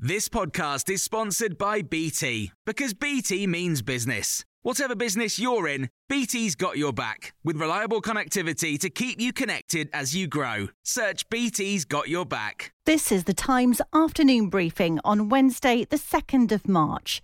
This podcast is sponsored by BT because BT means business. Whatever business you're in, BT's got your back with reliable connectivity to keep you connected as you grow. Search BT's got your back. This is the Times afternoon briefing on Wednesday, the 2nd of March.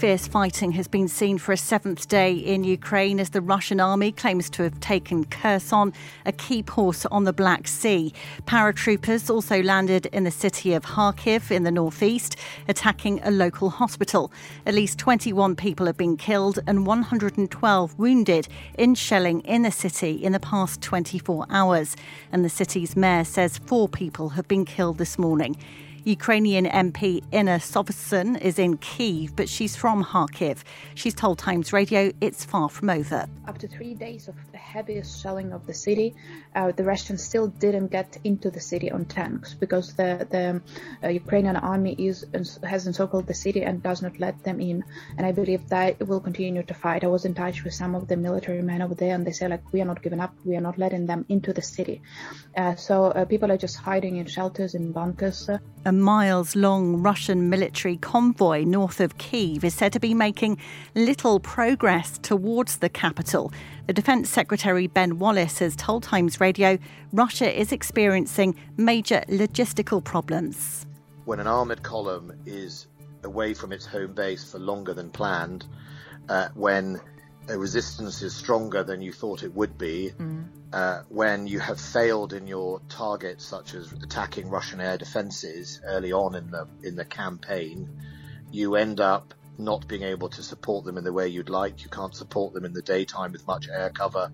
Fierce fighting has been seen for a seventh day in Ukraine as the Russian army claims to have taken Kherson, a key port on the Black Sea. Paratroopers also landed in the city of Kharkiv in the northeast, attacking a local hospital. At least 21 people have been killed and 112 wounded in shelling in the city in the past 24 hours. And the city's mayor says four people have been killed this morning. Ukrainian MP Inna Sovsun is in Kiev, but she's from Kharkiv. She's told Times Radio it's far from over. After three days of the heaviest shelling of the city, uh, the Russians still didn't get into the city on tanks because the, the uh, Ukrainian army is has encircled the city and does not let them in. And I believe that will continue to fight. I was in touch with some of the military men over there, and they say like we are not giving up. We are not letting them into the city. Uh, so uh, people are just hiding in shelters in bunkers. A miles long Russian military convoy north of Kiev is said to be making little progress towards the capital. The Defence Secretary Ben Wallace has told Times Radio Russia is experiencing major logistical problems. When an armoured column is away from its home base for longer than planned, uh, when a resistance is stronger than you thought it would be, mm. uh, when you have failed in your targets, such as attacking Russian air defences early on in the in the campaign, you end up not being able to support them in the way you'd like. You can't support them in the daytime with much air cover.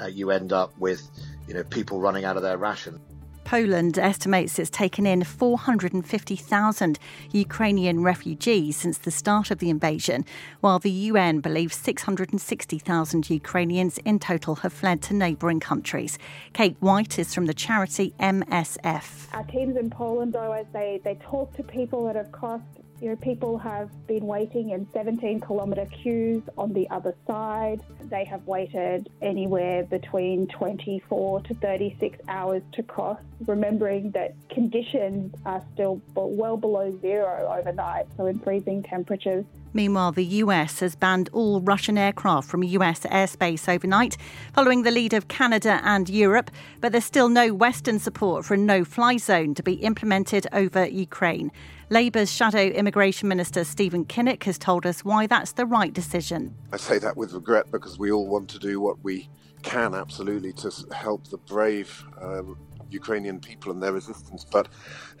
Uh, you end up with you know people running out of their ration. Poland estimates it's taken in 450,000 Ukrainian refugees since the start of the invasion, while the UN believes 660,000 Ukrainians in total have fled to neighbouring countries. Kate White is from the charity MSF. Our teams in Poland, though, as they, they talk to people that have crossed you know, people have been waiting in 17 kilometre queues on the other side. They have waited anywhere between 24 to 36 hours to cross, remembering that conditions are still well below zero overnight, so in freezing temperatures. Meanwhile, the US has banned all Russian aircraft from US airspace overnight, following the lead of Canada and Europe. But there's still no Western support for a no fly zone to be implemented over Ukraine. Labour's Shadow Immigration Minister Stephen Kinnock has told us why that's the right decision. I say that with regret because we all want to do what we can, absolutely, to help the brave uh, Ukrainian people and their resistance. But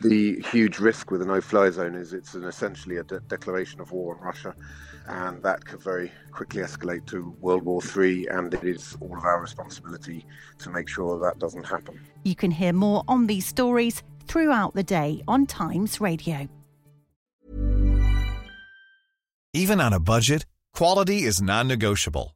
the huge risk with a no-fly zone is it's an, essentially a de- declaration of war on Russia, and that could very quickly escalate to World War III. And it is all of our responsibility to make sure that doesn't happen. You can hear more on these stories throughout the day on Times Radio. Even on a budget, quality is non-negotiable.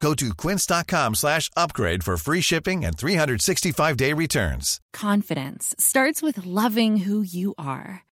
Go to quince.com slash upgrade for free shipping and 365-day returns. Confidence starts with loving who you are.